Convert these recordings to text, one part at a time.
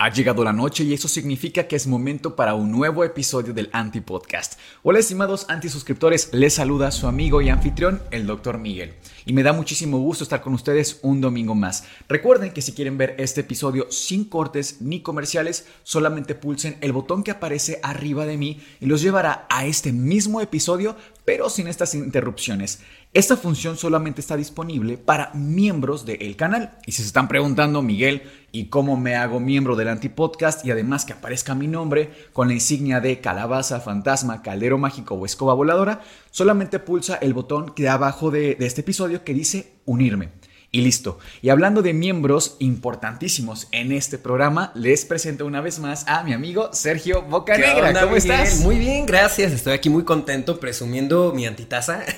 Ha llegado la noche y eso significa que es momento para un nuevo episodio del Anti Podcast. Hola estimados antisuscriptores, les saluda su amigo y anfitrión, el Dr. Miguel. Y me da muchísimo gusto estar con ustedes un domingo más. Recuerden que si quieren ver este episodio sin cortes ni comerciales, solamente pulsen el botón que aparece arriba de mí y los llevará a este mismo episodio, pero sin estas interrupciones. Esta función solamente está disponible para miembros del canal. Y si se están preguntando, Miguel, ¿y cómo me hago miembro del Antipodcast? Y además que aparezca mi nombre con la insignia de calabaza, fantasma, caldero mágico o escoba voladora, solamente pulsa el botón que da abajo de, de este episodio que dice unirme. Y listo. Y hablando de miembros importantísimos en este programa, les presento una vez más a mi amigo Sergio Bocanegra. ¿Cómo estás? Muy bien, gracias. Estoy aquí muy contento presumiendo mi antitaza.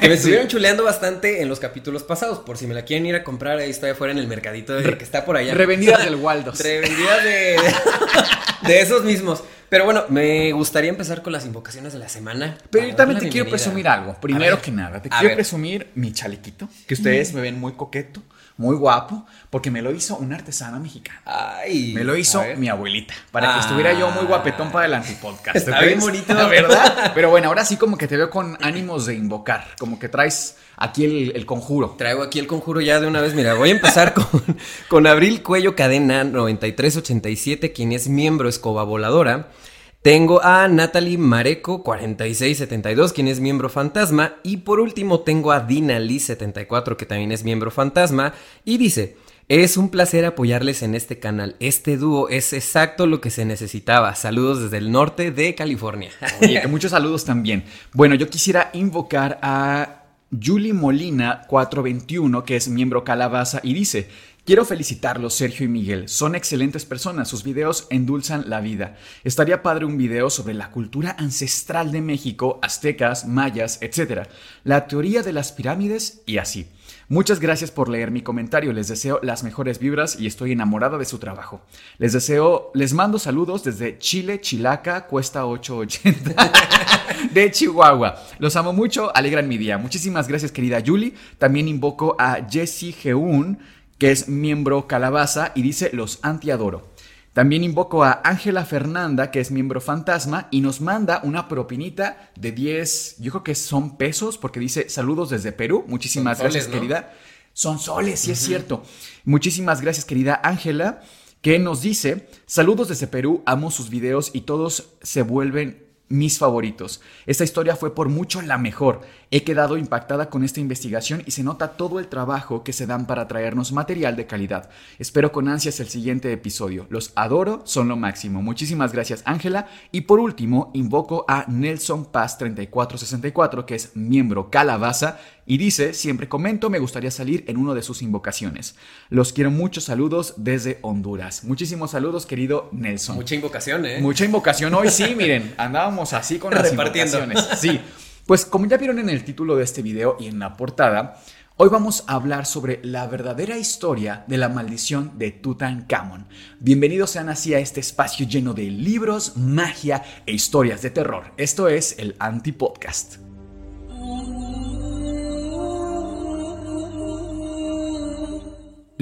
que me estuvieron chuleando bastante en los capítulos pasados. Por si me la quieren ir a comprar, ahí estoy afuera en el mercadito de, que está por allá. Revendidas del Waldos. Revendidas de, de esos mismos. Pero bueno, me gustaría empezar con las invocaciones de la semana. Pero yo también te quiero presumir algo. Primero que nada, te quiero presumir mi chalequito, que ustedes me ven muy coqueto, muy guapo, porque me lo hizo una artesana mexicana. Ay. Me lo hizo mi abuelita, para que estuviera yo muy guapetón para el antipodcast. Está bien bonito. La verdad. Pero bueno, ahora sí como que te veo con ánimos de invocar, como que traes aquí el, conjuro. Traigo aquí el conjuro ya de una vez. Mira, voy a empezar con, con Abril Cuello Cadena 9387, quien es miembro escoba voladora. Tengo a Natalie Mareco 4672, quien es miembro fantasma. Y por último tengo a Dina Lee 74, que también es miembro fantasma. Y dice, es un placer apoyarles en este canal. Este dúo es exacto lo que se necesitaba. Saludos desde el norte de California. Muchos saludos también. Bueno, yo quisiera invocar a Julie Molina 421, que es miembro calabaza, y dice, Quiero felicitarlos, Sergio y Miguel. Son excelentes personas. Sus videos endulzan la vida. Estaría padre un video sobre la cultura ancestral de México, aztecas, mayas, etc. La teoría de las pirámides y así. Muchas gracias por leer mi comentario. Les deseo las mejores vibras y estoy enamorada de su trabajo. Les deseo, les mando saludos desde Chile, Chilaca, Cuesta 880 de Chihuahua. Los amo mucho, alegran mi día. Muchísimas gracias, querida Julie. También invoco a Jessie Geun que es miembro calabaza y dice los antiadoro. También invoco a Ángela Fernanda, que es miembro fantasma, y nos manda una propinita de 10, yo creo que son pesos, porque dice saludos desde Perú. Muchísimas gracias, querida. Son soles, sí es cierto. Muchísimas gracias, querida Ángela, que nos dice saludos desde Perú, amo sus videos y todos se vuelven mis favoritos. Esta historia fue por mucho la mejor. He quedado impactada con esta investigación y se nota todo el trabajo que se dan para traernos material de calidad. Espero con ansias el siguiente episodio. Los adoro, son lo máximo. Muchísimas gracias Ángela. Y por último, invoco a Nelson Paz 3464, que es miembro Calabaza, y dice, siempre comento, me gustaría salir en uno de sus invocaciones. Los quiero muchos saludos desde Honduras. Muchísimos saludos, querido Nelson. Mucha invocación, ¿eh? Mucha invocación hoy, sí, miren, andábamos así con las invocaciones. Sí. Pues como ya vieron en el título de este video y en la portada, Hoy vamos a hablar sobre la verdadera historia de la maldición de Tutankhamon. Bienvenidos sean así a este espacio lleno de libros, magia e historias de terror. Esto es el Anti-Podcast.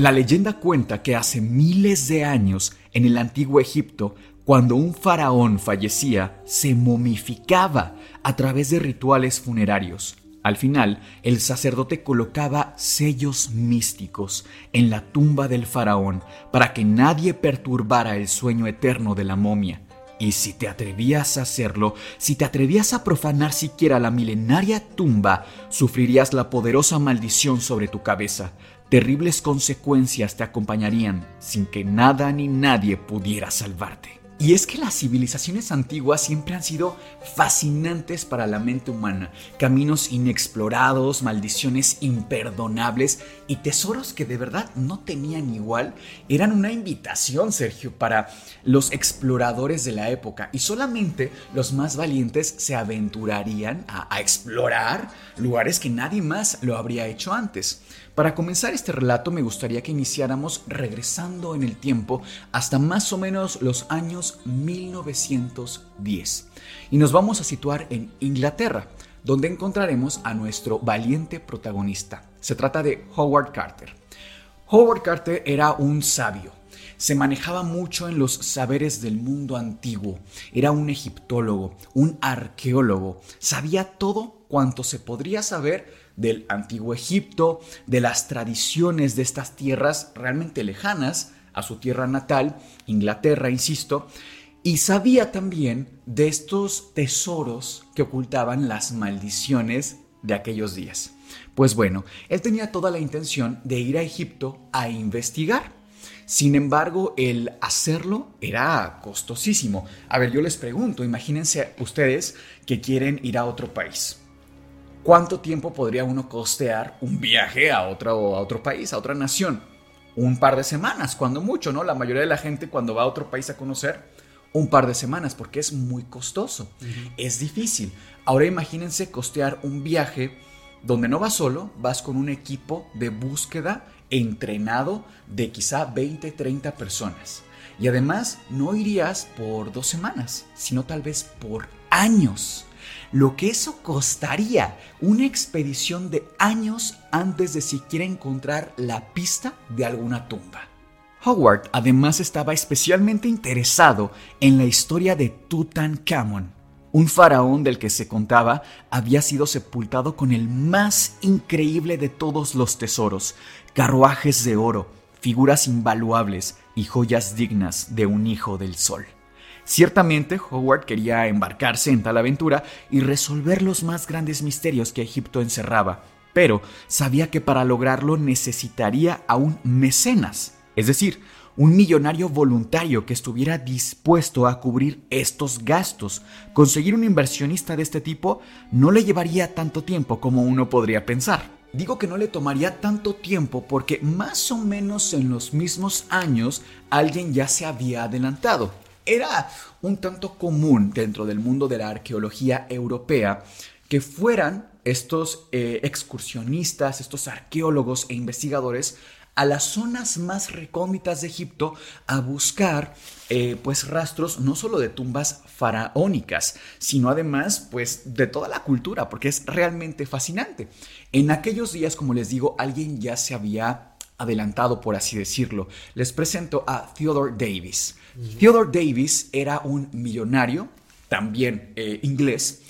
La leyenda cuenta que hace miles de años, en el antiguo Egipto, cuando un faraón fallecía, se momificaba a través de rituales funerarios. Al final, el sacerdote colocaba sellos místicos en la tumba del faraón para que nadie perturbara el sueño eterno de la momia. Y si te atrevías a hacerlo, si te atrevías a profanar siquiera la milenaria tumba, sufrirías la poderosa maldición sobre tu cabeza, Terribles consecuencias te acompañarían sin que nada ni nadie pudiera salvarte. Y es que las civilizaciones antiguas siempre han sido fascinantes para la mente humana. Caminos inexplorados, maldiciones imperdonables y tesoros que de verdad no tenían igual eran una invitación, Sergio, para los exploradores de la época. Y solamente los más valientes se aventurarían a, a explorar lugares que nadie más lo habría hecho antes. Para comenzar este relato me gustaría que iniciáramos regresando en el tiempo hasta más o menos los años 1910. Y nos vamos a situar en Inglaterra, donde encontraremos a nuestro valiente protagonista. Se trata de Howard Carter. Howard Carter era un sabio, se manejaba mucho en los saberes del mundo antiguo. Era un egiptólogo, un arqueólogo. Sabía todo cuanto se podría saber del antiguo Egipto, de las tradiciones de estas tierras realmente lejanas a su tierra natal, Inglaterra, insisto, y sabía también de estos tesoros que ocultaban las maldiciones de aquellos días. Pues bueno, él tenía toda la intención de ir a Egipto a investigar. Sin embargo, el hacerlo era costosísimo. A ver, yo les pregunto, imagínense ustedes que quieren ir a otro país. ¿Cuánto tiempo podría uno costear un viaje a otro, a otro país, a otra nación? Un par de semanas, cuando mucho, ¿no? La mayoría de la gente cuando va a otro país a conocer, un par de semanas, porque es muy costoso, es difícil. Ahora imagínense costear un viaje donde no vas solo, vas con un equipo de búsqueda entrenado de quizá 20, 30 personas. Y además no irías por dos semanas, sino tal vez por años lo que eso costaría una expedición de años antes de siquiera encontrar la pista de alguna tumba. Howard además estaba especialmente interesado en la historia de Tutankhamon. Un faraón del que se contaba había sido sepultado con el más increíble de todos los tesoros, carruajes de oro, figuras invaluables y joyas dignas de un hijo del sol. Ciertamente, Howard quería embarcarse en tal aventura y resolver los más grandes misterios que Egipto encerraba, pero sabía que para lograrlo necesitaría a un mecenas, es decir, un millonario voluntario que estuviera dispuesto a cubrir estos gastos. Conseguir un inversionista de este tipo no le llevaría tanto tiempo como uno podría pensar. Digo que no le tomaría tanto tiempo porque más o menos en los mismos años alguien ya se había adelantado. Era un tanto común dentro del mundo de la arqueología europea que fueran estos eh, excursionistas, estos arqueólogos e investigadores a las zonas más recónditas de Egipto a buscar eh, pues rastros no solo de tumbas faraónicas, sino además pues de toda la cultura, porque es realmente fascinante. En aquellos días, como les digo, alguien ya se había adelantado, por así decirlo. Les presento a Theodore Davis. Theodore Davis era un millonario, también eh, inglés,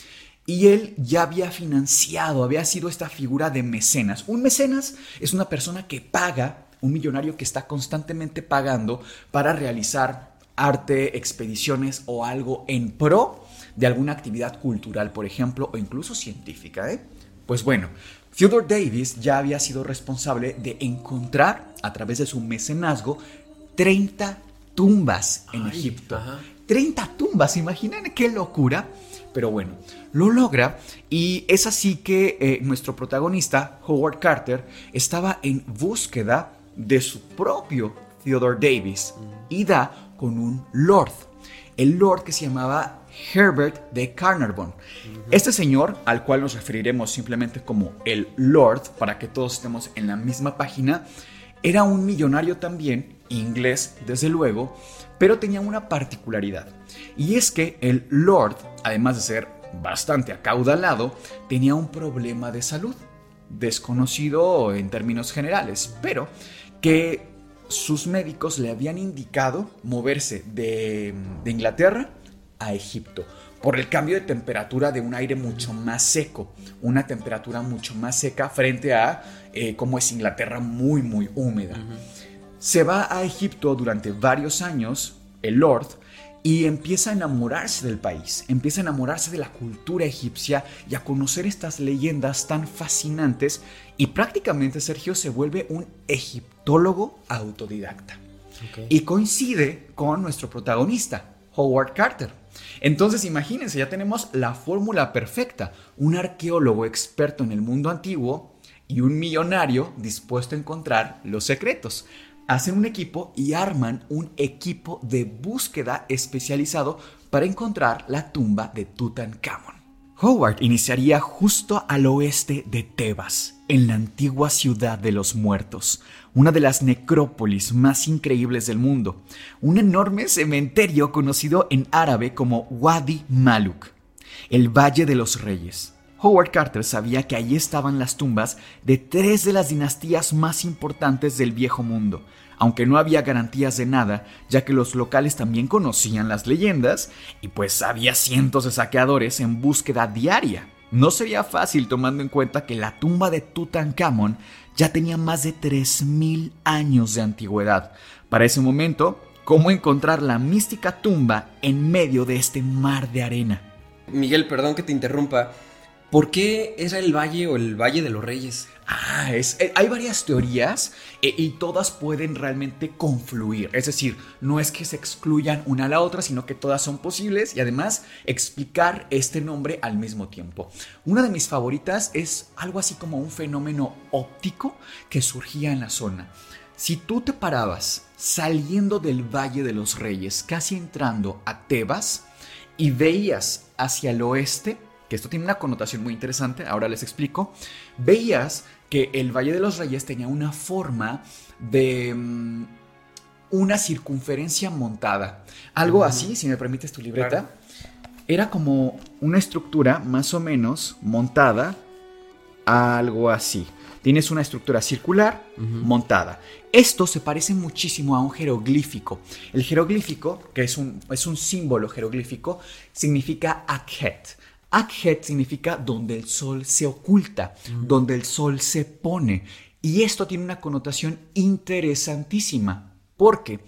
y él ya había financiado, había sido esta figura de mecenas. Un mecenas es una persona que paga, un millonario que está constantemente pagando para realizar arte, expediciones o algo en pro de alguna actividad cultural, por ejemplo, o incluso científica. ¿eh? Pues bueno, Theodore Davis ya había sido responsable de encontrar, a través de su mecenazgo, 30 tumbas en Egipto. 30 tumbas, imaginan qué locura. Pero bueno, lo logra y es así que eh, nuestro protagonista, Howard Carter, estaba en búsqueda de su propio Theodore Davis y da con un lord, el lord que se llamaba Herbert de Carnarvon. Este señor, al cual nos referiremos simplemente como el lord, para que todos estemos en la misma página, era un millonario también inglés desde luego, pero tenía una particularidad. Y es que el Lord, además de ser bastante acaudalado, tenía un problema de salud, desconocido en términos generales, pero que sus médicos le habían indicado moverse de, Inglaterra a Egipto por el cambio de temperatura de un aire mucho más seco, una temperatura mucho más seca frente a eh, como es Inglaterra muy muy húmeda. Se va a Egipto durante varios años, el Lord, y empieza a enamorarse del país, empieza a enamorarse de la cultura egipcia y a conocer estas leyendas tan fascinantes y prácticamente Sergio se vuelve un egiptólogo autodidacta. Y coincide con nuestro protagonista, Howard Carter. Entonces imagínense, ya tenemos la fórmula perfecta. Un arqueólogo experto en el mundo antiguo y un millonario dispuesto a encontrar los secretos. Hacen un equipo y arman un equipo de búsqueda especializado para encontrar la tumba de Tutankamón. Howard iniciaría justo al oeste de Tebas, en la antigua ciudad de los muertos, una de las necrópolis más increíbles del mundo, un enorme cementerio conocido en árabe como Wadi Maluk, el Valle de los Reyes. Howard Carter sabía que allí estaban las tumbas de tres de las dinastías más importantes del viejo mundo, aunque no había garantías de nada, ya que los locales también conocían las leyendas y pues había cientos de saqueadores en búsqueda diaria. No sería fácil tomando en cuenta que la tumba de Tutankamón ya tenía más de 3.000 años de antigüedad. Para ese momento, ¿cómo encontrar la mística tumba en medio de este mar de arena? Miguel, perdón que te interrumpa. ¿Por qué era el valle o el Valle de los Reyes? Ah, eh, hay varias teorías eh, y todas pueden realmente confluir. Es decir, no es que se excluyan una a la otra, sino que todas son posibles y además explicar este nombre al mismo tiempo. Una de mis favoritas es algo así como un fenómeno óptico que surgía en la zona. Si tú te parabas saliendo del Valle de los Reyes, casi entrando a Tebas, y veías hacia el oeste, que esto tiene una connotación muy interesante, ahora les explico, veías que el Valle de los Reyes tenía una forma de mm, una circunferencia montada. Algo así, si me permites tu libreta, era como una estructura más o menos montada, algo así. Tienes una estructura circular montada. Esto se parece muchísimo a un jeroglífico. El jeroglífico, que es un, es un símbolo jeroglífico, significa Akhet. Akhet significa donde el sol se oculta, donde el sol se pone. Y esto tiene una connotación interesantísima, porque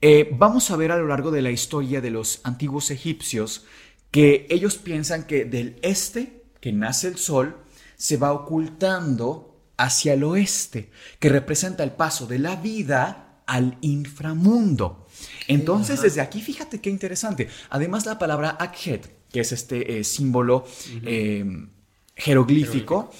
eh, vamos a ver a lo largo de la historia de los antiguos egipcios que ellos piensan que del este, que nace el sol, se va ocultando hacia el oeste, que representa el paso de la vida al inframundo. Entonces, desde aquí, fíjate qué interesante. Además, la palabra Akhet que es este eh, símbolo em, jeroglífico,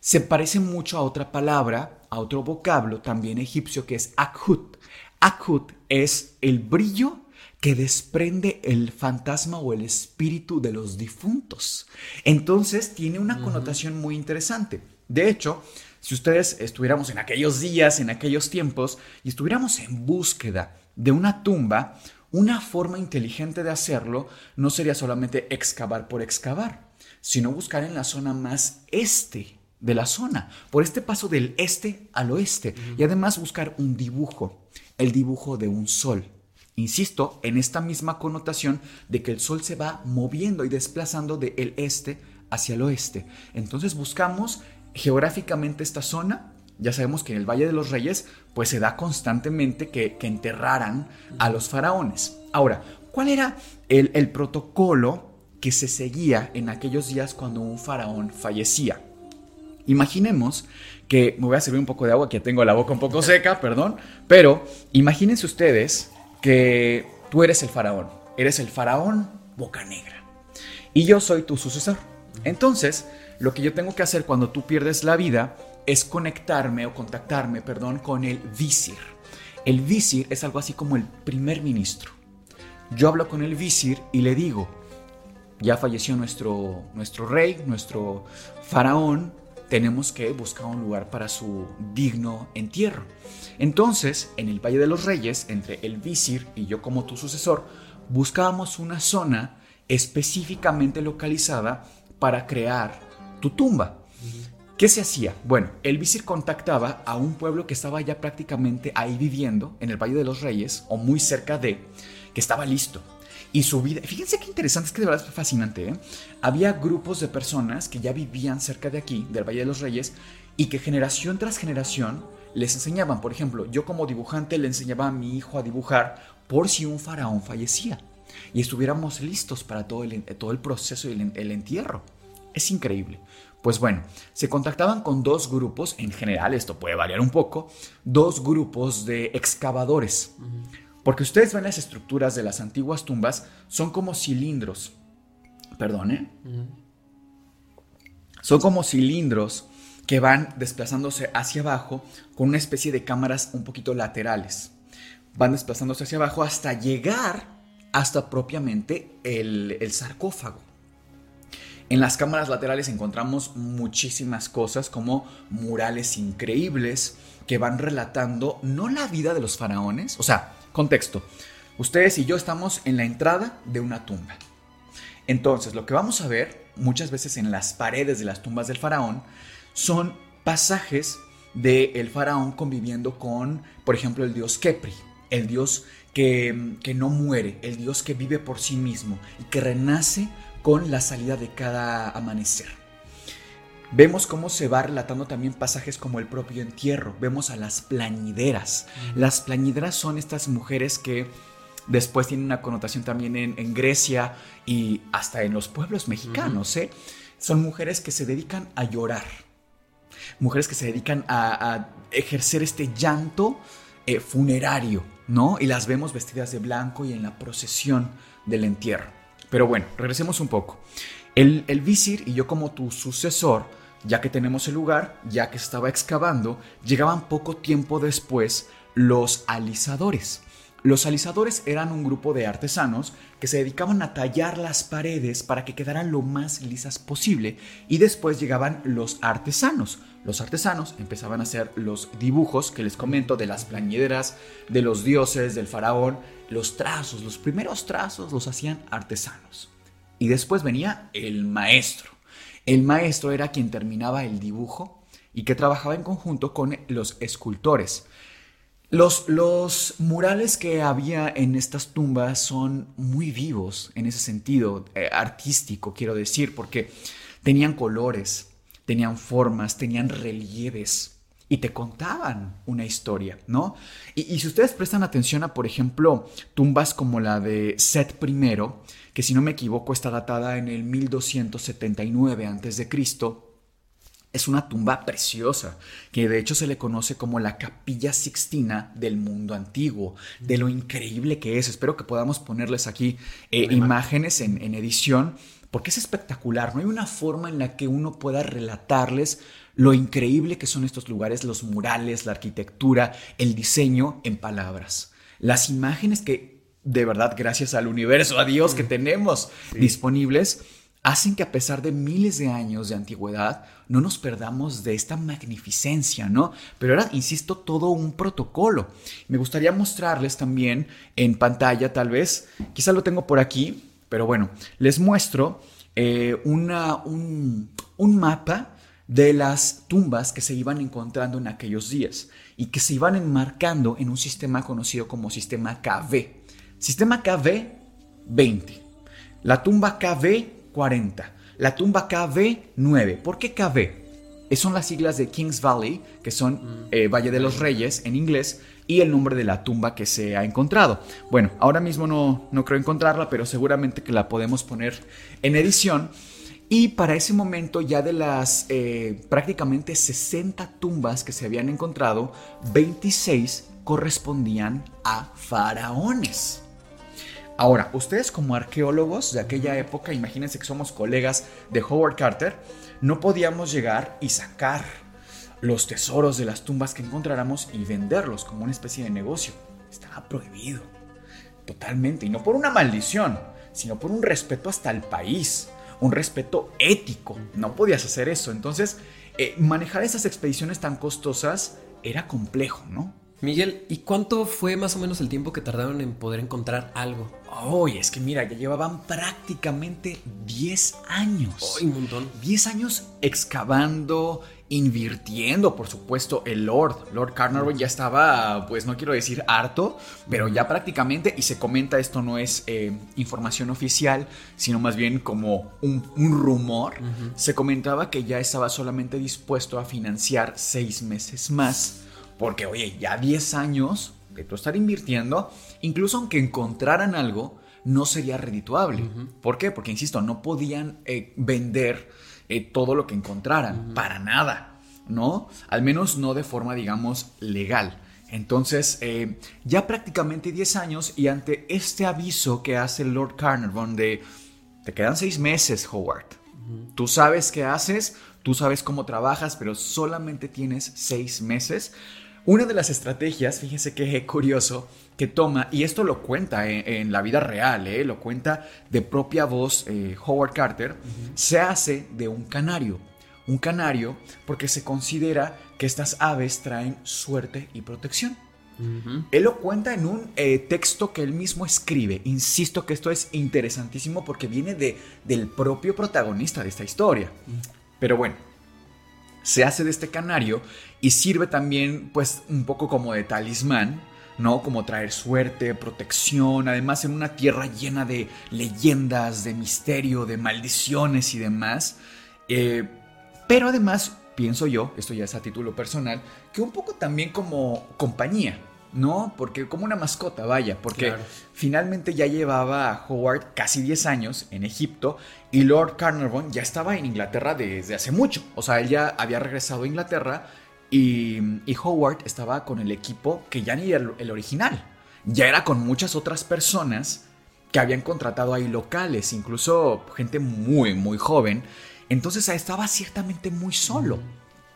se parece mucho a otra palabra, a otro vocablo también egipcio que es akhut. Akhut es el brillo que desprende el fantasma o el espíritu de los difuntos. Entonces tiene una connotación muy interesante. De hecho, si ustedes estuviéramos en aquellos días, en aquellos tiempos, y estuviéramos en búsqueda de una tumba, una forma inteligente de hacerlo no sería solamente excavar por excavar, sino buscar en la zona más este de la zona, por este paso del este al oeste, y además buscar un dibujo, el dibujo de un sol. Insisto en esta misma connotación de que el sol se va moviendo y desplazando del este hacia el oeste. Entonces buscamos geográficamente esta zona ya sabemos que en el Valle de los Reyes pues se da constantemente que, enterraran a los faraones. Ahora, ¿cuál era el, el protocolo que se seguía en aquellos días cuando un faraón fallecía? Imaginemos que, me voy a servir un poco de agua, que tengo la boca un poco seca, perdón, pero imagínense ustedes que tú eres el faraón, eres el faraón boca negra, y yo soy tu sucesor. Entonces, lo que yo tengo que hacer cuando tú pierdes la vida es conectarme o contactarme, perdón, con el visir. El visir es algo así como el primer ministro. Yo hablo con el visir y le digo, ya falleció nuestro, nuestro rey, nuestro faraón, tenemos que buscar un lugar para su digno entierro. Entonces, en el Valle de los Reyes, entre el visir y yo como tu sucesor, buscábamos una zona específicamente localizada para crear tu tumba. ¿Qué se hacía? Bueno, el visir contactaba a un pueblo que estaba ya prácticamente ahí viviendo, en el Valle de los Reyes, o muy cerca de, que estaba listo. Y su vida, fíjense qué interesante, es que de verdad es fascinante. ¿eh? Había grupos de personas que ya vivían cerca de aquí, del Valle de los Reyes, y que generación tras generación les enseñaban. Por ejemplo, yo como dibujante le enseñaba a mi hijo a dibujar por si un faraón fallecía y estuviéramos listos para todo el, todo el proceso y el entierro. Es increíble. Pues bueno, se contactaban con dos grupos, en general esto puede variar un poco, dos grupos de excavadores. Porque ustedes ven las estructuras de las antiguas tumbas, son como cilindros. Perdón, Son como cilindros que van desplazándose hacia abajo con una especie de cámaras un poquito laterales. Van desplazándose hacia abajo hasta llegar hasta propiamente el, el sarcófago. En las cámaras laterales encontramos muchísimas cosas como murales increíbles que van relatando no la vida de los faraones, o sea, contexto, ustedes y yo estamos en la entrada de una tumba. Entonces, lo que vamos a ver muchas veces en las paredes de las tumbas del faraón son pasajes del faraón conviviendo con, por ejemplo, el dios Kepri, el dios que, que no muere, el dios que vive por sí mismo y que renace con la salida de cada amanecer. Vemos cómo se va relatando también pasajes como el propio entierro. Vemos a las plañideras. Las plañideras son estas mujeres que después tienen una connotación también en, Grecia y hasta en los pueblos mexicanos. ¿eh? Son mujeres que se dedican a llorar. Mujeres que se dedican a, ejercer este llanto eh, funerario, ¿no? Y las vemos vestidas de blanco y en la procesión del entierro. Pero bueno, regresemos un poco. El, el visir y yo como tu sucesor, ya que tenemos el lugar, ya que estaba excavando, llegaban poco tiempo después los alisadores. Los alisadores eran un grupo de artesanos que se dedicaban a tallar las paredes para que quedaran lo más lisas posible y después llegaban los artesanos. Los artesanos empezaban a hacer los dibujos que les comento de las plañideras, de los dioses, del faraón, los trazos, los primeros trazos los hacían artesanos. Y después venía el maestro. El maestro era quien terminaba el dibujo y que trabajaba en conjunto con los escultores. Los, murales que había en estas tumbas son muy vivos en ese sentido, eh, artístico quiero decir, porque tenían colores, tenían formas, tenían relieves y te contaban una historia, ¿no? Y, y si ustedes prestan atención a, por ejemplo, tumbas como la de Set I, que si no me equivoco está datada en el 1279 a.C., es una tumba preciosa, que de hecho se le conoce como la capilla sixtina del mundo antiguo, de lo increíble que es. Espero que podamos ponerles aquí eh, imágenes en, en edición, porque es espectacular. No hay una forma en la que uno pueda relatarles lo increíble que son estos lugares, los murales, la arquitectura, el diseño en palabras. Las imágenes que, de verdad, gracias al universo, a Dios que tenemos disponibles, hacen que a pesar de miles de años de antigüedad no nos perdamos de esta magnificencia, ¿no? Pero era, insisto, todo un protocolo. Me gustaría mostrarles también en pantalla, tal vez, quizá lo tengo por aquí, pero bueno, les muestro eh, una, un, un mapa de las tumbas que se iban encontrando en aquellos días y que se iban enmarcando en un sistema conocido como sistema KV. Sistema KV 20. La tumba KV 40. La tumba KV 9. ¿Por qué KV? Son las siglas de Kings Valley, que son mm. eh, Valle de los Reyes en inglés, y el nombre de la tumba que se ha encontrado. Bueno, ahora mismo no, no creo encontrarla, pero seguramente que la podemos poner en edición. Y para ese momento ya de las eh, prácticamente 60 tumbas que se habían encontrado, 26 correspondían a faraones. Ahora, ustedes como arqueólogos de aquella época, imagínense que somos colegas de Howard Carter, no podíamos llegar y sacar los tesoros de las tumbas que encontráramos y venderlos como una especie de negocio. Estaba prohibido. Totalmente. Y no por una maldición, sino por un respeto hasta el país. Un respeto ético. No podías hacer eso. Entonces, eh, manejar esas expediciones tan costosas era complejo, ¿no? Miguel, ¿y cuánto fue más o menos el tiempo que tardaron en poder encontrar algo? Oye, es que mira, ya llevaban prácticamente 10 años. un montón. 10 años excavando, invirtiendo, por supuesto, el Lord. Lord Carnarvon ya estaba, pues no quiero decir harto, pero ya prácticamente, y se comenta, esto no es eh, información oficial, sino más bien como un, rumor, se comentaba que ya estaba solamente dispuesto a financiar seis meses más porque, oye, ya 10 años de tú estar invirtiendo, incluso aunque encontraran algo, no sería redituable. ¿Por qué? Porque, insisto, no podían eh, vender eh, todo lo que encontraran, para nada, ¿no? Al menos no de forma, digamos, legal. Entonces, eh, ya prácticamente 10 años y ante este aviso que hace Lord Carnarvon de, te quedan 6 meses, Howard. Tú sabes qué haces, tú sabes cómo trabajas, pero solamente tienes 6 meses. Una de las estrategias, fíjense qué curioso, que toma, y esto lo cuenta en, la vida real, ¿eh? lo cuenta de propia voz eh, Howard Carter, se hace de un canario. Un canario porque se considera que estas aves traen suerte y protección. Él lo cuenta en un eh, texto que él mismo escribe. Insisto que esto es interesantísimo porque viene de, del propio protagonista de esta historia. Pero bueno, se hace de este canario y sirve también pues un poco como de talismán, ¿no? Como traer suerte, protección, además en una tierra llena de leyendas, de misterio, de maldiciones y demás. Eh, pero además pienso yo, esto ya es a título personal, que un poco también como compañía, ¿no? Porque como una mascota, vaya, porque finalmente ya llevaba a Howard casi 10 años en Egipto y Lord Carnarvon ya estaba en Inglaterra desde hace mucho. O sea, él ya había regresado a Inglaterra y, Howard estaba con el equipo que ya ni era el original, ya era con muchas otras personas que habían contratado ahí locales, incluso gente muy, muy joven entonces estaba ciertamente muy solo.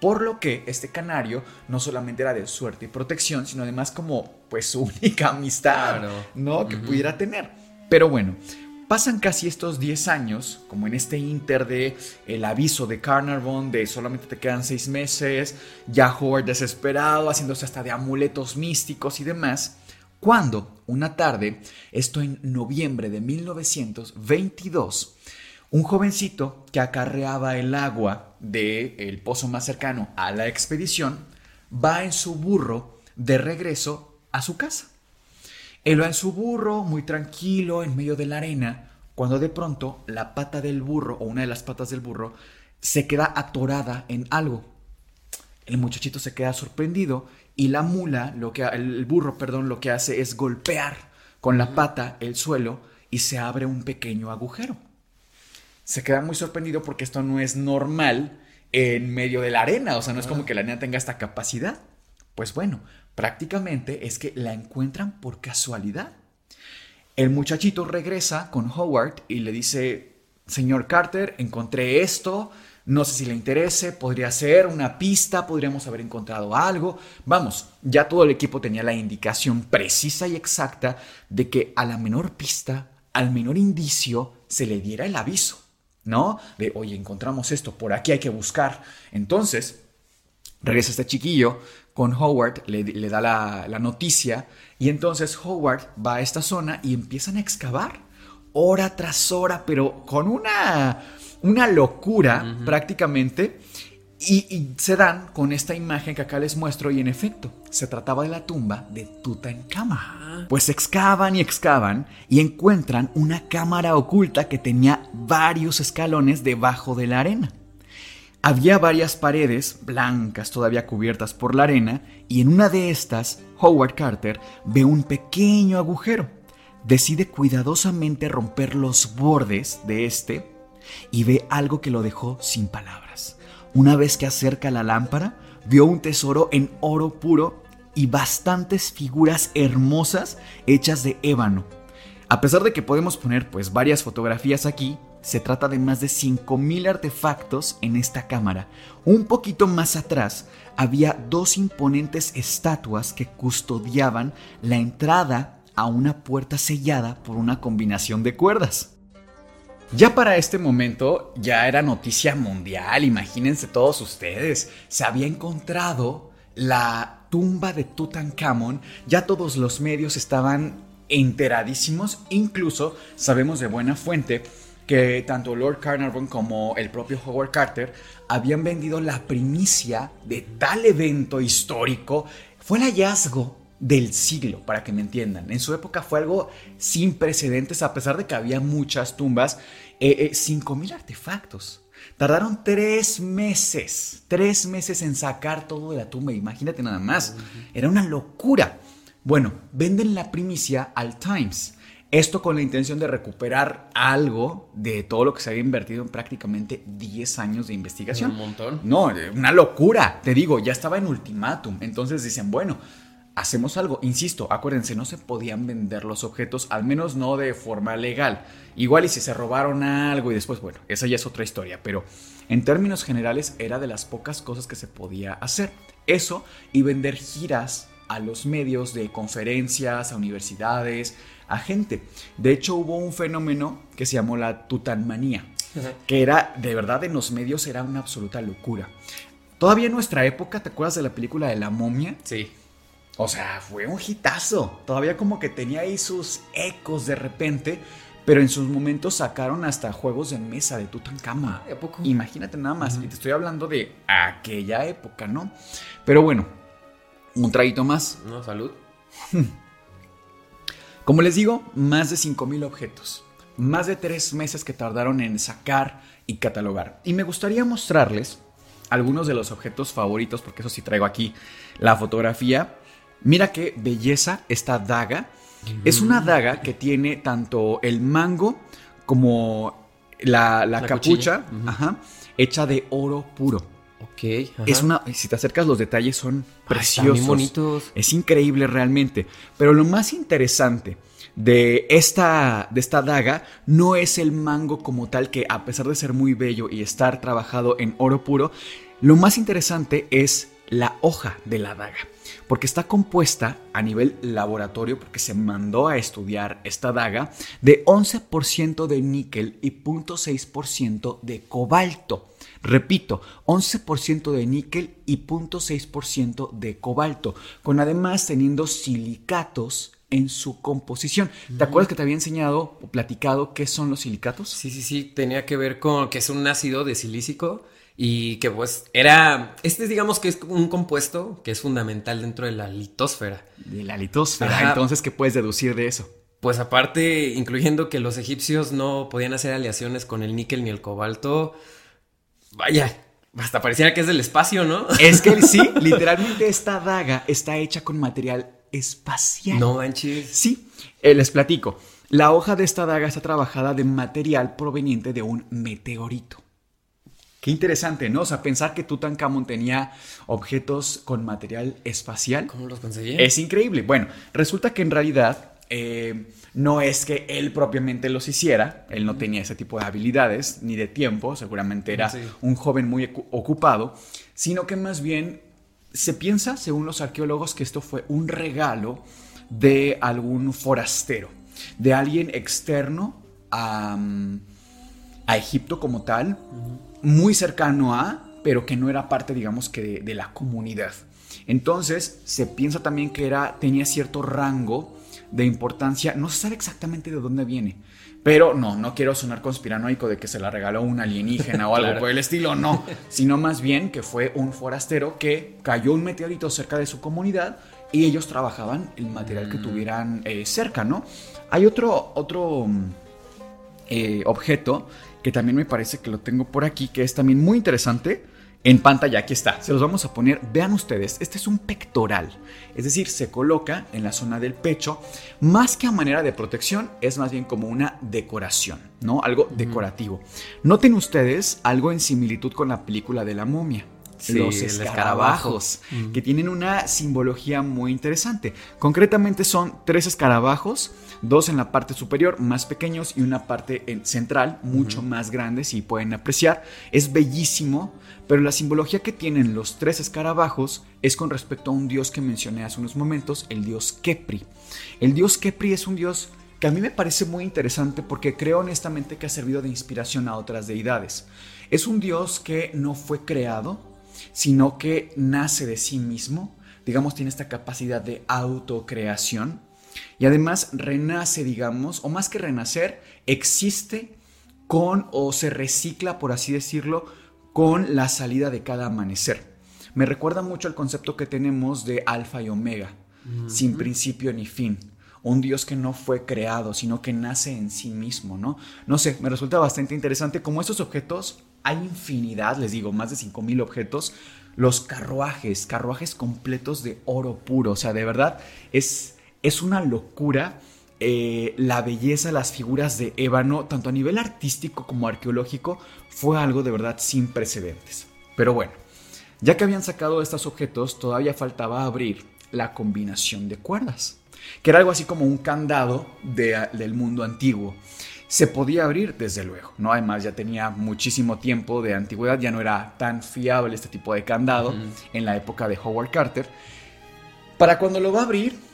Por lo que este canario no solamente era de suerte y protección, sino además como pues su única amistad, ¿no? Que pudiera tener. Pero bueno, pasan casi estos 10 años, como en este inter de el aviso de Carnarvon de solamente te quedan 6 meses, ya Howard desesperado, haciéndose hasta de amuletos místicos y demás, cuando una tarde, esto en noviembre de 1922, un jovencito que acarreaba el agua del pozo más cercano a la expedición va en su burro de regreso a su casa. Él va en su burro muy tranquilo en medio de la arena cuando de pronto la pata del burro o una de las patas del burro se queda atorada en algo. El muchachito se queda sorprendido y la mula, lo que el burro, perdón, lo que hace es golpear con la pata el suelo y se abre un pequeño agujero se queda muy sorprendido porque esto no es normal en medio de la arena, o sea, no es como que la arena tenga esta capacidad. Pues bueno, prácticamente es que la encuentran por casualidad. El muchachito regresa con Howard y le dice, señor Carter, encontré esto, no sé si le interese, podría ser una pista, podríamos haber encontrado algo. Vamos, ya todo el equipo tenía la indicación precisa y exacta de que a la menor pista, al menor indicio, se le diera el aviso. ¿No? De, oye, encontramos esto, por aquí hay que buscar. Entonces, regresa este chiquillo con Howard, le, da la, noticia y entonces Howard va a esta zona y empiezan a excavar hora tras hora, pero con una, una locura prácticamente. Y, se dan con esta imagen que acá les muestro y en efecto, se trataba de la tumba de Tutankhamon. Ah. Pues excavan y excavan y encuentran una cámara oculta que tenía varios escalones debajo de la arena. Había varias paredes blancas todavía cubiertas por la arena y en una de estas Howard Carter ve un pequeño agujero. Decide cuidadosamente romper los bordes de este y ve algo que lo dejó sin palabras una vez que acerca la lámpara, vio un tesoro en oro puro y bastantes figuras hermosas hechas de ébano. A pesar de que podemos poner pues varias fotografías aquí, se trata de más de 5.000 artefactos en esta cámara. Un poquito más atrás había dos imponentes estatuas que custodiaban la entrada a una puerta sellada por una combinación de cuerdas. Ya para este momento ya era noticia mundial, imagínense todos ustedes, se había encontrado la tumba de Tutankamón, ya todos los medios estaban enteradísimos, incluso sabemos de buena fuente que tanto Lord Carnarvon como el propio Howard Carter habían vendido la primicia de tal evento histórico. Fue el hallazgo del siglo, para que me entiendan. En su época fue algo sin precedentes, a pesar de que había muchas tumbas, eh, 5.000 eh, artefactos. Tardaron tres meses, tres meses en sacar todo de la tumba, imagínate nada más. Era una locura. Bueno, venden la primicia al Times. Esto con la intención de recuperar algo de todo lo que se había invertido en prácticamente 10 años de investigación. Un montón. No, una locura. Te digo, ya estaba en ultimátum. Entonces dicen, bueno, hacemos algo. Insisto, acuérdense, no se podían vender los objetos, al menos no de forma legal. Igual y si se robaron algo y después, bueno, esa ya es otra historia, pero en términos generales era de las pocas cosas que se podía hacer. Eso y vender giras a los medios de conferencias, a universidades, a gente. De hecho, hubo un fenómeno que se llamó la tutanmanía, que era, de verdad, en los medios era una absoluta locura. Todavía en nuestra época, ¿te acuerdas de la película de la momia? Sí. O sea, fue un hitazo. Todavía como que tenía ahí sus ecos de repente. Pero en sus momentos sacaron hasta juegos de mesa de Tutankamón. ¿A poco? Imagínate nada más. Y te estoy hablando de aquella época, ¿no? Pero bueno, un traguito más. No, salud. Como les digo, más de 5.000 objetos. Más de tres meses que tardaron en sacar y catalogar. Y me gustaría mostrarles algunos de los objetos favoritos, porque eso sí traigo aquí la fotografía. Mira qué belleza esta daga. Es una daga que tiene tanto el mango como la, la La capucha, ajá, hecha de oro puro. Ok. ajá. Es una, si te acercas los detalles son preciosos. bien bonitos. Es increíble realmente. Pero lo más interesante de esta, de esta daga no es el mango como tal, que a pesar de ser muy bello y estar trabajado en oro puro, lo más interesante es la hoja de la daga. Porque está compuesta a nivel laboratorio, porque se mandó a estudiar esta daga, de 11% de níquel y 0.6% de cobalto. Repito, 11% de níquel y 0.6% de cobalto, con además teniendo silicatos en su composición. ¿Te acuerdas que te había enseñado o platicado qué son los silicatos? Sí, sí, sí, tenía que ver con que es un ácido desilícico y que pues era, este digamos que es un compuesto que es fundamental dentro de la litosfera. De la litosfera. Ajá. Entonces, ¿qué puedes deducir de eso? Pues aparte, incluyendo que los egipcios no podían hacer aleaciones con el níquel ni el cobalto, vaya, hasta pareciera que es del espacio, ¿no? Es que sí, literalmente esta daga está hecha con material espacial. No manches. Sí, eh, les platico. La hoja de esta daga está trabajada de material proveniente de un meteorito. Qué interesante, ¿no? O sea, pensar que Tutankamón tenía objetos con material espacial. ¿Cómo los conseguí? Es increíble. Bueno, resulta que en realidad eh, no es que él propiamente los hiciera, él no tenía ese tipo de habilidades ni de tiempo, seguramente era Sí. un joven muy ocu- ocupado, sino que más bien se piensa, según los arqueólogos, que esto fue un regalo de algún forastero, de alguien externo a, mm, a Egipto como tal, muy cercano a, pero que no era parte, digamos, que de, de la comunidad. Entonces, se piensa también que era, tenía cierto rango de importancia, no se sabe exactamente de dónde viene, pero no, no quiero sonar conspiranoico de que se la regaló un alienígena o algo Claro. por el estilo, no, sino más bien que fue un forastero que cayó un meteorito cerca de su comunidad y ellos trabajaban el material que tuvieran eh, cerca, ¿no? Hay otro, otro mm, eh, objeto que también me parece que lo tengo por aquí, que es también muy interesante. En pantalla, aquí está, se los vamos a poner. Vean ustedes, este es un pectoral, es decir, se coloca en la zona del pecho, más que a manera de protección, es más bien como una decoración, ¿no? Algo decorativo. Noten ustedes algo en similitud con la película de la momia. Sí, los escarabajos, que tienen una simbología muy interesante. Concretamente son tres escarabajos, dos en la parte superior, más pequeños, y una parte en- central, mucho más grande, si pueden apreciar. Es bellísimo, pero la simbología que tienen los tres escarabajos es con respecto a un dios que mencioné hace unos momentos, el dios Kepri. El dios Kepri es un dios que a mí me parece muy interesante porque creo honestamente que ha servido de inspiración a otras deidades. Es un dios que no fue creado, sino que nace de sí mismo, digamos, tiene esta capacidad de autocreación y además renace, digamos, o más que renacer, existe con o se recicla, por así decirlo, con la salida de cada amanecer. Me recuerda mucho al concepto que tenemos de alfa y omega, sin principio ni fin. Un Dios que no fue creado, sino que nace en sí mismo, ¿no? No sé, me resulta bastante interesante. Como estos objetos, hay infinidad, les digo, más de 5000 objetos. Los carruajes, carruajes completos de oro puro. O sea, de verdad, es, es una locura eh, la belleza, las figuras de ébano, tanto a nivel artístico como arqueológico, fue algo de verdad sin precedentes. Pero bueno, ya que habían sacado estos objetos, todavía faltaba abrir la combinación de cuerdas, que era algo así como un candado del mundo antiguo. Se podía abrir, desde luego, ¿no? Además ya tenía muchísimo tiempo de antigüedad, ya no era tan fiable este tipo de candado en la época de Howard Carter. Para cuando lo va a abrir,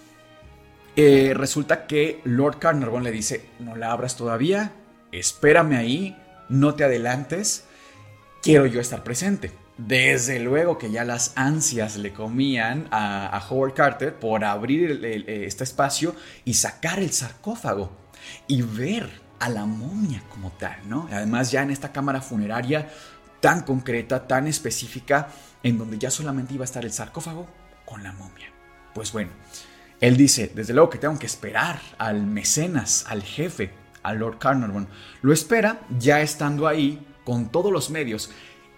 eh, resulta que Lord Carnarvon le dice, no la abras todavía, espérame ahí, no te adelantes, quiero yo estar presente. Desde luego que ya las ansias le comían a, Howard Carter por abrir este espacio y sacar el sarcófago y ver a la momia como tal, ¿no? Además ya en esta cámara funeraria tan concreta, tan específica, en donde ya solamente iba a estar el sarcófago con la momia. Pues bueno, él dice, desde luego que tengo que esperar al mecenas, al jefe, al Lord Carnarvon. Lo espera ya estando ahí con todos los medios.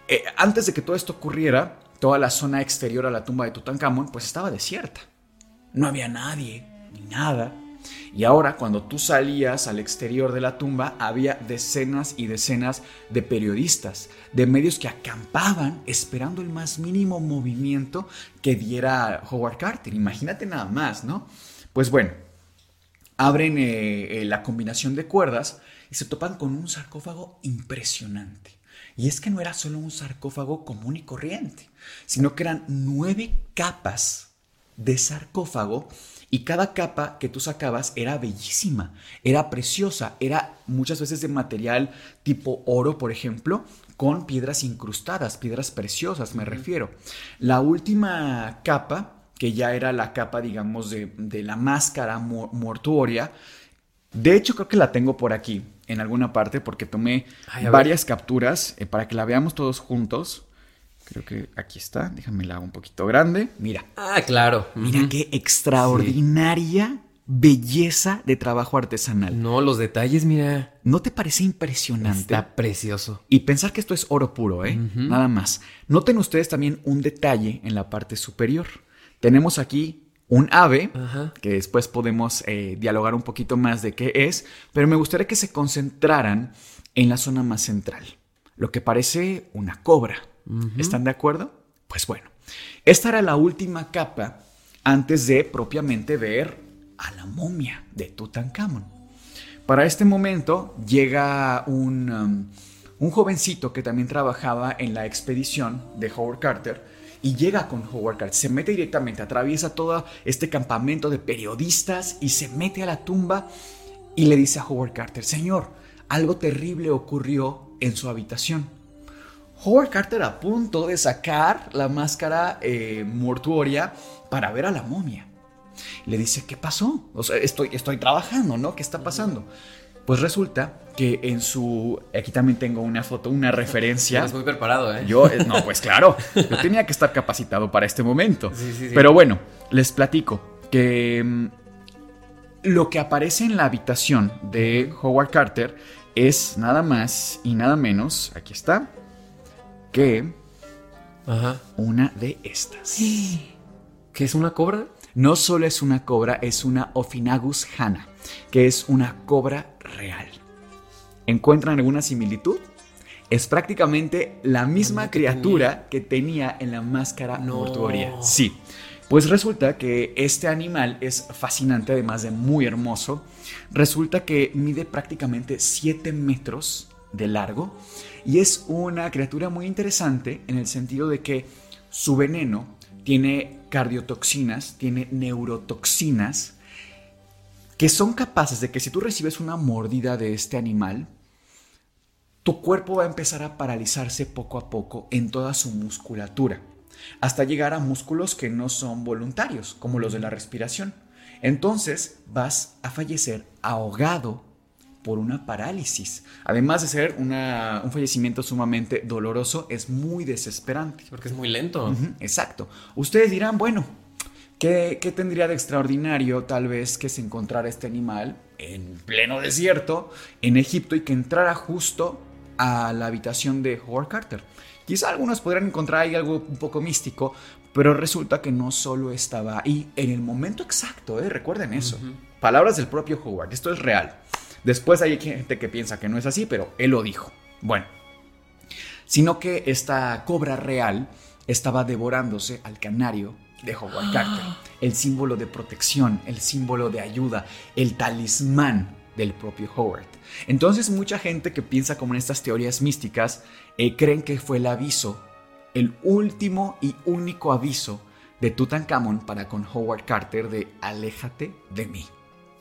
Eh, antes de que todo esto ocurriera, toda la zona exterior a la tumba de Tutankamón pues estaba desierta. No había nadie, ni nada. Y ahora cuando tú salías al exterior de la tumba había decenas y decenas de periodistas, de medios que acampaban esperando el más mínimo movimiento que diera Howard Carter. Imagínate nada más, ¿no? Pues bueno, abren eh, eh, la combinación de cuerdas y se topan con un sarcófago impresionante. Y es que no era solo un sarcófago común y corriente, sino que eran nueve capas de sarcófago y cada capa que tú sacabas era bellísima, era preciosa, era muchas veces de material tipo oro, por ejemplo, con piedras incrustadas, piedras preciosas me refiero. La última capa, que ya era la capa, digamos, de, la máscara mortuoria, de hecho creo que la tengo por aquí, en alguna parte, porque tomé varias capturas eh, para que la veamos todos juntos. Creo que aquí está. Déjame la hago un poquito grande. Mira. Ah, claro. Mira qué extraordinaria belleza de trabajo artesanal. No, los detalles, mira. ¿No te parece impresionante? Está precioso. Y pensar que esto es oro puro, ¿eh? Nada más. Noten ustedes también un detalle en la parte superior. Tenemos aquí un ave, que después podemos eh, dialogar un poquito más de qué es, pero me gustaría que se concentraran en la zona más central, lo que parece una cobra. ¿Están de acuerdo? Pues bueno, esta era la última capa antes de propiamente ver a la momia de Tutankamón. Para este momento llega un, um, un jovencito que también trabajaba en la expedición de Howard Carter, y llega con Howard Carter, se mete directamente, atraviesa todo este campamento de periodistas y se mete a la tumba y le dice a Howard Carter, Señor, algo terrible ocurrió en su habitación. Howard Carter a punto de sacar la máscara eh, mortuoria para ver a la momia. Le dice, ¿qué pasó? O sea, estoy, estoy trabajando, ¿no? ¿Qué está pasando? Pues resulta que en su... Aquí también tengo una foto, una referencia. Estás muy preparado, ¿eh? Yo, eh, no, pues claro, yo tenía que estar capacitado para este momento. Sí, sí, sí. Pero bueno, les platico que mm, lo que aparece en la habitación de Howard Carter es nada más y nada menos, aquí está, que una de estas. ¿Qué es una cobra? No solo es una cobra, es una Ophinagus hana, que es una cobra real. ¿Encuentran alguna similitud? Es prácticamente la misma criatura que tenía en la máscara mortuoria. Sí. Pues resulta que este animal es fascinante, además de muy hermoso. Resulta que mide prácticamente 7 metros de largo y es una criatura muy interesante en el sentido de que su veneno tiene cardiotoxinas, tiene neurotoxinas, que son capaces de que si tú recibes una mordida de este animal, tu cuerpo va a empezar a paralizarse poco a poco en toda su musculatura, hasta llegar a músculos que no son voluntarios, como los de la respiración. Entonces vas a fallecer ahogado por una parálisis. Además de ser un fallecimiento sumamente doloroso, es muy desesperante. Porque es muy lento. exacto. Ustedes dirán, bueno, ¿qué, ¿qué, tendría de extraordinario tal vez que se encontrara este animal en pleno desierto en Egipto y que entrara justo a la habitación de Howard Carter? Quizá algunos podrán encontrar ahí algo un poco místico, pero resulta que no solo estaba ahí en el momento exacto, ¿eh? recuerden eso. Palabras del propio Howard, esto es real. Después hay gente que piensa que no es así, pero él lo dijo. Bueno, sino que esta cobra real estaba devorándose al canario de Howard Carter, el símbolo de protección, el símbolo de ayuda, el talismán del propio Howard. Entonces mucha gente que piensa como en estas teorías místicas eh, creen que fue el aviso, el último y único aviso de Tutankhamon para con Howard Carter de aléjate de mí.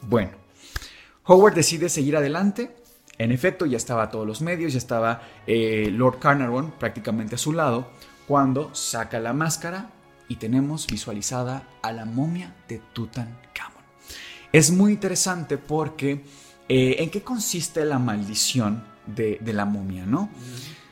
Bueno, Howard decide seguir adelante. En efecto, ya estaba todos los medios, ya estaba eh, Lord Carnarvon prácticamente a su lado, cuando saca la máscara y tenemos visualizada a la momia de Tutankhamon. Es muy interesante porque eh, ¿en qué consiste la maldición de, la momia, no?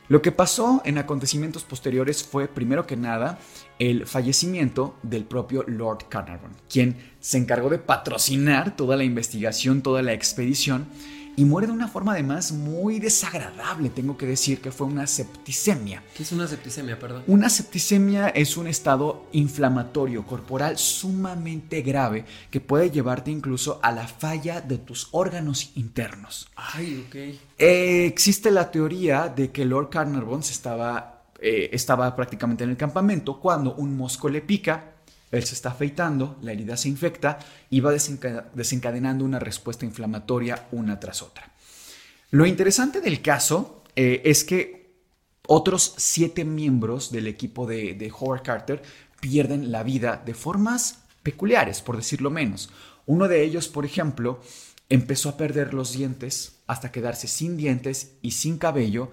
Lo que pasó en acontecimientos posteriores fue, primero que nada, el fallecimiento del propio Lord Carnarvon, quien se encargó de patrocinar toda la investigación, toda la expedición, y muere de una forma además muy desagradable, tengo que decir que fue una septicemia. ¿Qué es una septicemia, perdón? Una septicemia es un estado inflamatorio corporal sumamente grave que puede llevarte incluso a la falla de tus órganos internos. Ay, ok. Eh, existe la teoría de que Lord Carnarvon estaba, eh, estaba prácticamente en el campamento cuando un mosco le pica él se está afeitando, la herida se infecta y va desencadenando una respuesta inflamatoria una tras otra. Lo interesante del caso eh, es que otros siete miembros del equipo de, de Howard Carter pierden la vida de formas peculiares, por decirlo menos. Uno de ellos, por ejemplo, empezó a perder los dientes hasta quedarse sin dientes y sin cabello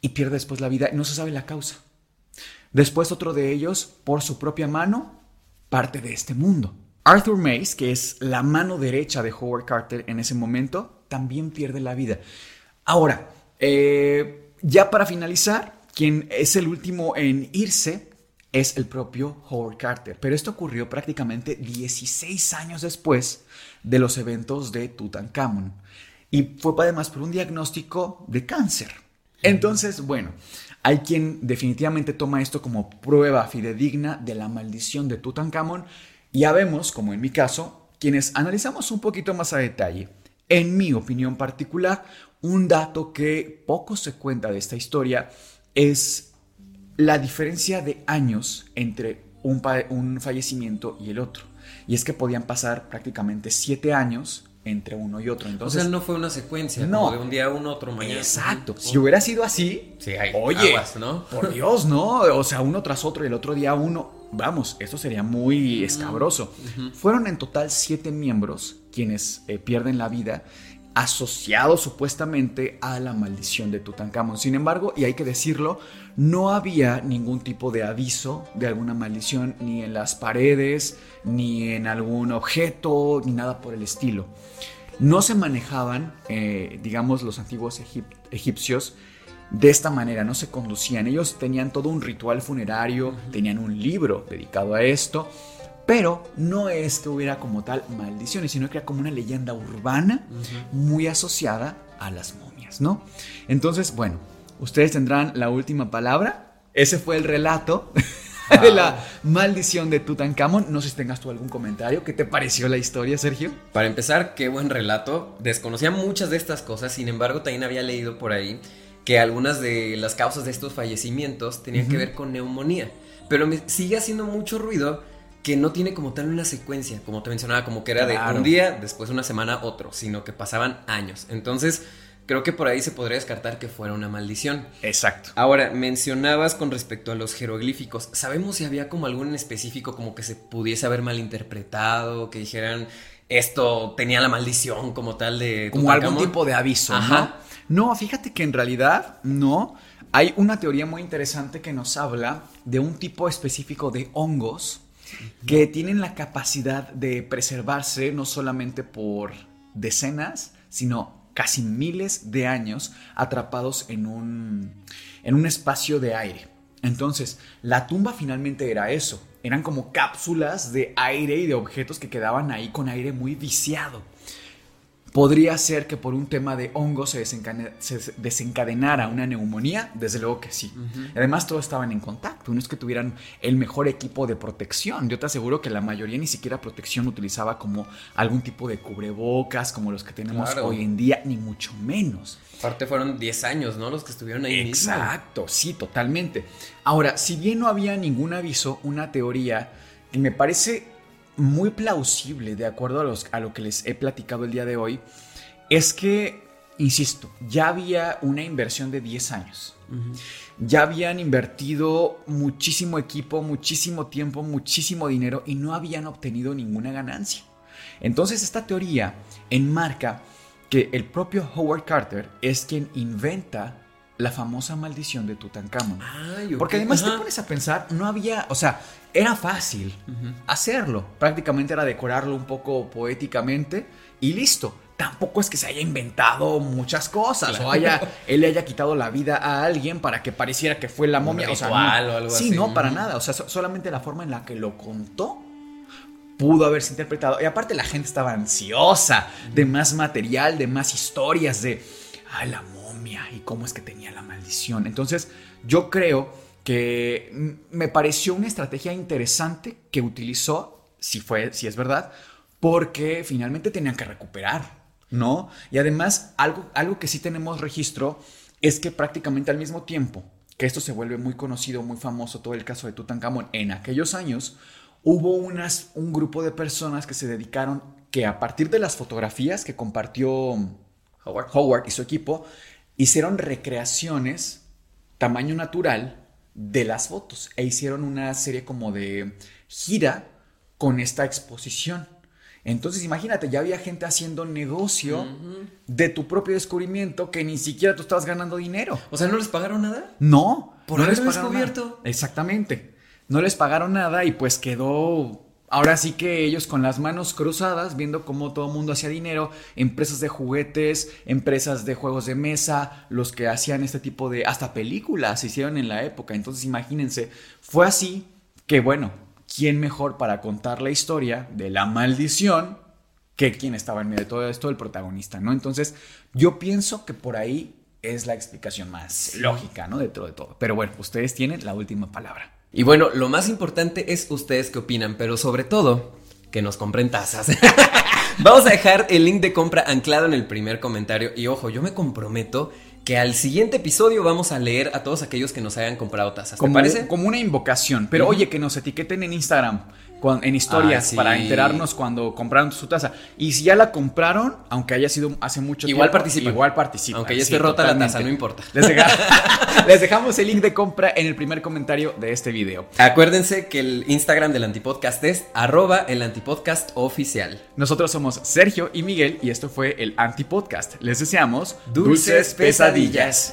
y pierde después la vida y no se sabe la causa. Después otro de ellos, por su propia mano, parte de este mundo. Arthur Mace, que es la mano derecha de Howard Carter en ese momento, también pierde la vida. Ahora, eh, ya para finalizar, quien es el último en irse es el propio Howard Carter. Pero esto ocurrió prácticamente 16 años después de los eventos de Tutankhamon. Y fue además por un diagnóstico de cáncer. Entonces, bueno, hay quien definitivamente toma esto como prueba fidedigna de la maldición de Tutankamón. Ya vemos, como en mi caso, quienes analizamos un poquito más a detalle. En mi opinión particular, un dato que poco se cuenta de esta historia es la diferencia de años entre un fallecimiento y el otro. Y es que podían pasar prácticamente siete años entre uno y otro. Entonces, o sea, no fue una secuencia, no, de un día uno, otro mañana. Exacto. Si hubiera sido así, sí, hay oye, ¿no? por Dios, ¿no? O sea, uno tras otro y el otro día uno. Vamos, esto sería muy escabroso. Fueron en total siete miembros quienes eh, pierden la vida asociados supuestamente a la maldición de Tutankamón. Sin embargo, y hay que decirlo, no había ningún tipo de aviso de alguna maldición ni en las paredes, ni en algún objeto, ni nada por el estilo. No se manejaban, eh, digamos, los antiguos egipcios de esta manera, no se conducían. Ellos tenían todo un ritual funerario, tenían un libro dedicado a esto pero no es que hubiera como tal maldiciones, sino que era como una leyenda urbana muy asociada a las momias, ¿no? Entonces, bueno, ustedes tendrán la última palabra. Ese fue el relato de la maldición de Tutankamón. No sé si tengas tú algún comentario. ¿Qué te pareció la historia, Sergio? Para empezar, qué buen relato. Desconocía muchas de estas cosas, sin embargo, también había leído por ahí que algunas de las causas de estos fallecimientos tenían que ver con neumonía. Pero me sigue haciendo mucho ruido que no tiene como tal una secuencia, como te mencionaba, como que era de un día, después una semana, otro, sino que pasaban años. Entonces, creo que por ahí se podría descartar que fuera una maldición. Exacto. Ahora, mencionabas con respecto a los jeroglíficos, ¿sabemos si había como algún en específico como que se pudiese haber malinterpretado, que dijeran esto tenía la maldición como tal de... Como algún tipo de aviso, ¿no? No, fíjate que en realidad no. Hay una teoría muy interesante que nos habla de un tipo específico de hongos que tienen la capacidad de preservarse no solamente por decenas, sino casi miles de años atrapados en un, en un espacio de aire. Entonces, la tumba finalmente era eso. Eran como cápsulas de aire y de objetos que quedaban ahí con aire muy viciado. ¿Podría ser que por un tema de hongo se, desencadenara una neumonía? Desde luego que sí. Además, todos estaban en contacto. No es que tuvieran el mejor equipo de protección. Yo te aseguro que la mayoría ni siquiera protección utilizaba como algún tipo de cubrebocas, como los que tenemos hoy en día, ni mucho menos. Aparte fueron 10 años, ¿no? Los que estuvieron ahí Exacto, sí, totalmente. Ahora, si bien no había ningún aviso, una teoría que me parece muy plausible de acuerdo a, los, a lo que les he platicado el día de hoy es que, insisto, ya había una inversión de 10 años. Ya habían invertido muchísimo equipo, muchísimo tiempo, muchísimo dinero y no habían obtenido ninguna ganancia. Entonces esta teoría enmarca que el propio Howard Carter es quien inventa la famosa maldición de Tutankamón. Porque además te pones a pensar, no había, o sea, era fácil hacerlo. Prácticamente era decorarlo un poco poéticamente y listo. Tampoco es que se haya inventado muchas cosas o haya él le haya quitado la vida a alguien para que pareciera que fue la momia. o, sea, no. o algo sí, no, para nada. O sea, solamente la forma en la que lo contó pudo haberse interpretado. Y aparte la gente estaba ansiosa de más material, de más historias, de, ay, la momia y cómo es que tenía la maldición. Entonces, yo creo que me pareció una estrategia interesante que utilizó, si, fue, si es verdad, porque finalmente tenían que recuperar, ¿no? Y además, algo, algo que sí tenemos registro es que prácticamente al mismo tiempo que esto se vuelve muy conocido, muy famoso, todo el caso de Tutankamón, en aquellos años hubo unas, un grupo de personas que se dedicaron, que a partir de las fotografías que compartió Howard, Howard y su equipo, hicieron recreaciones tamaño natural de las fotos e hicieron una serie como de gira con esta exposición. Entonces imagínate, ya había gente haciendo negocio de tu propio descubrimiento que ni siquiera tú estabas ganando dinero. O sea, ¿no les pagaron nada? No, por no haberlo les pagaron descubierto. nada. Exactamente. No les pagaron nada y pues quedó Ahora sí que ellos con las manos cruzadas, viendo cómo todo el mundo hacía dinero, empresas de juguetes, empresas de juegos de mesa, los que hacían este tipo de, hasta películas se hicieron en la época. Entonces imagínense, fue así que bueno, ¿quién mejor para contar la historia de la maldición que quien estaba en medio de todo esto, el protagonista, ¿no? Entonces yo pienso que por ahí es la explicación más lógica, ¿no? Dentro de todo. Pero bueno, ustedes tienen la última palabra. Y bueno, lo más importante es ustedes qué opinan, pero sobre todo, que nos compren tazas. Vamos a dejar el link de compra anclado en el primer comentario. Y ojo, yo me comprometo que al siguiente episodio vamos a leer a todos aquellos que nos hayan comprado tazas. ¿Te Como, parece? como una invocación. Pero oye, que nos etiqueten en Instagram, en historias, Ah, sí. para enterarnos cuando compraron su taza. Y si ya la compraron, aunque haya sido hace mucho Igual tiempo, participan. Igual participan. Aunque ya sí, esté rota la taza, no importa. Les, deja- les dejamos el link de compra en el primer comentario de este video. Acuérdense que el Instagram del Antipodcast es arroba el antipodcast oficial. Nosotros somos Sergio y Miguel y esto fue el Antipodcast. Les deseamos Dulces pesadillas.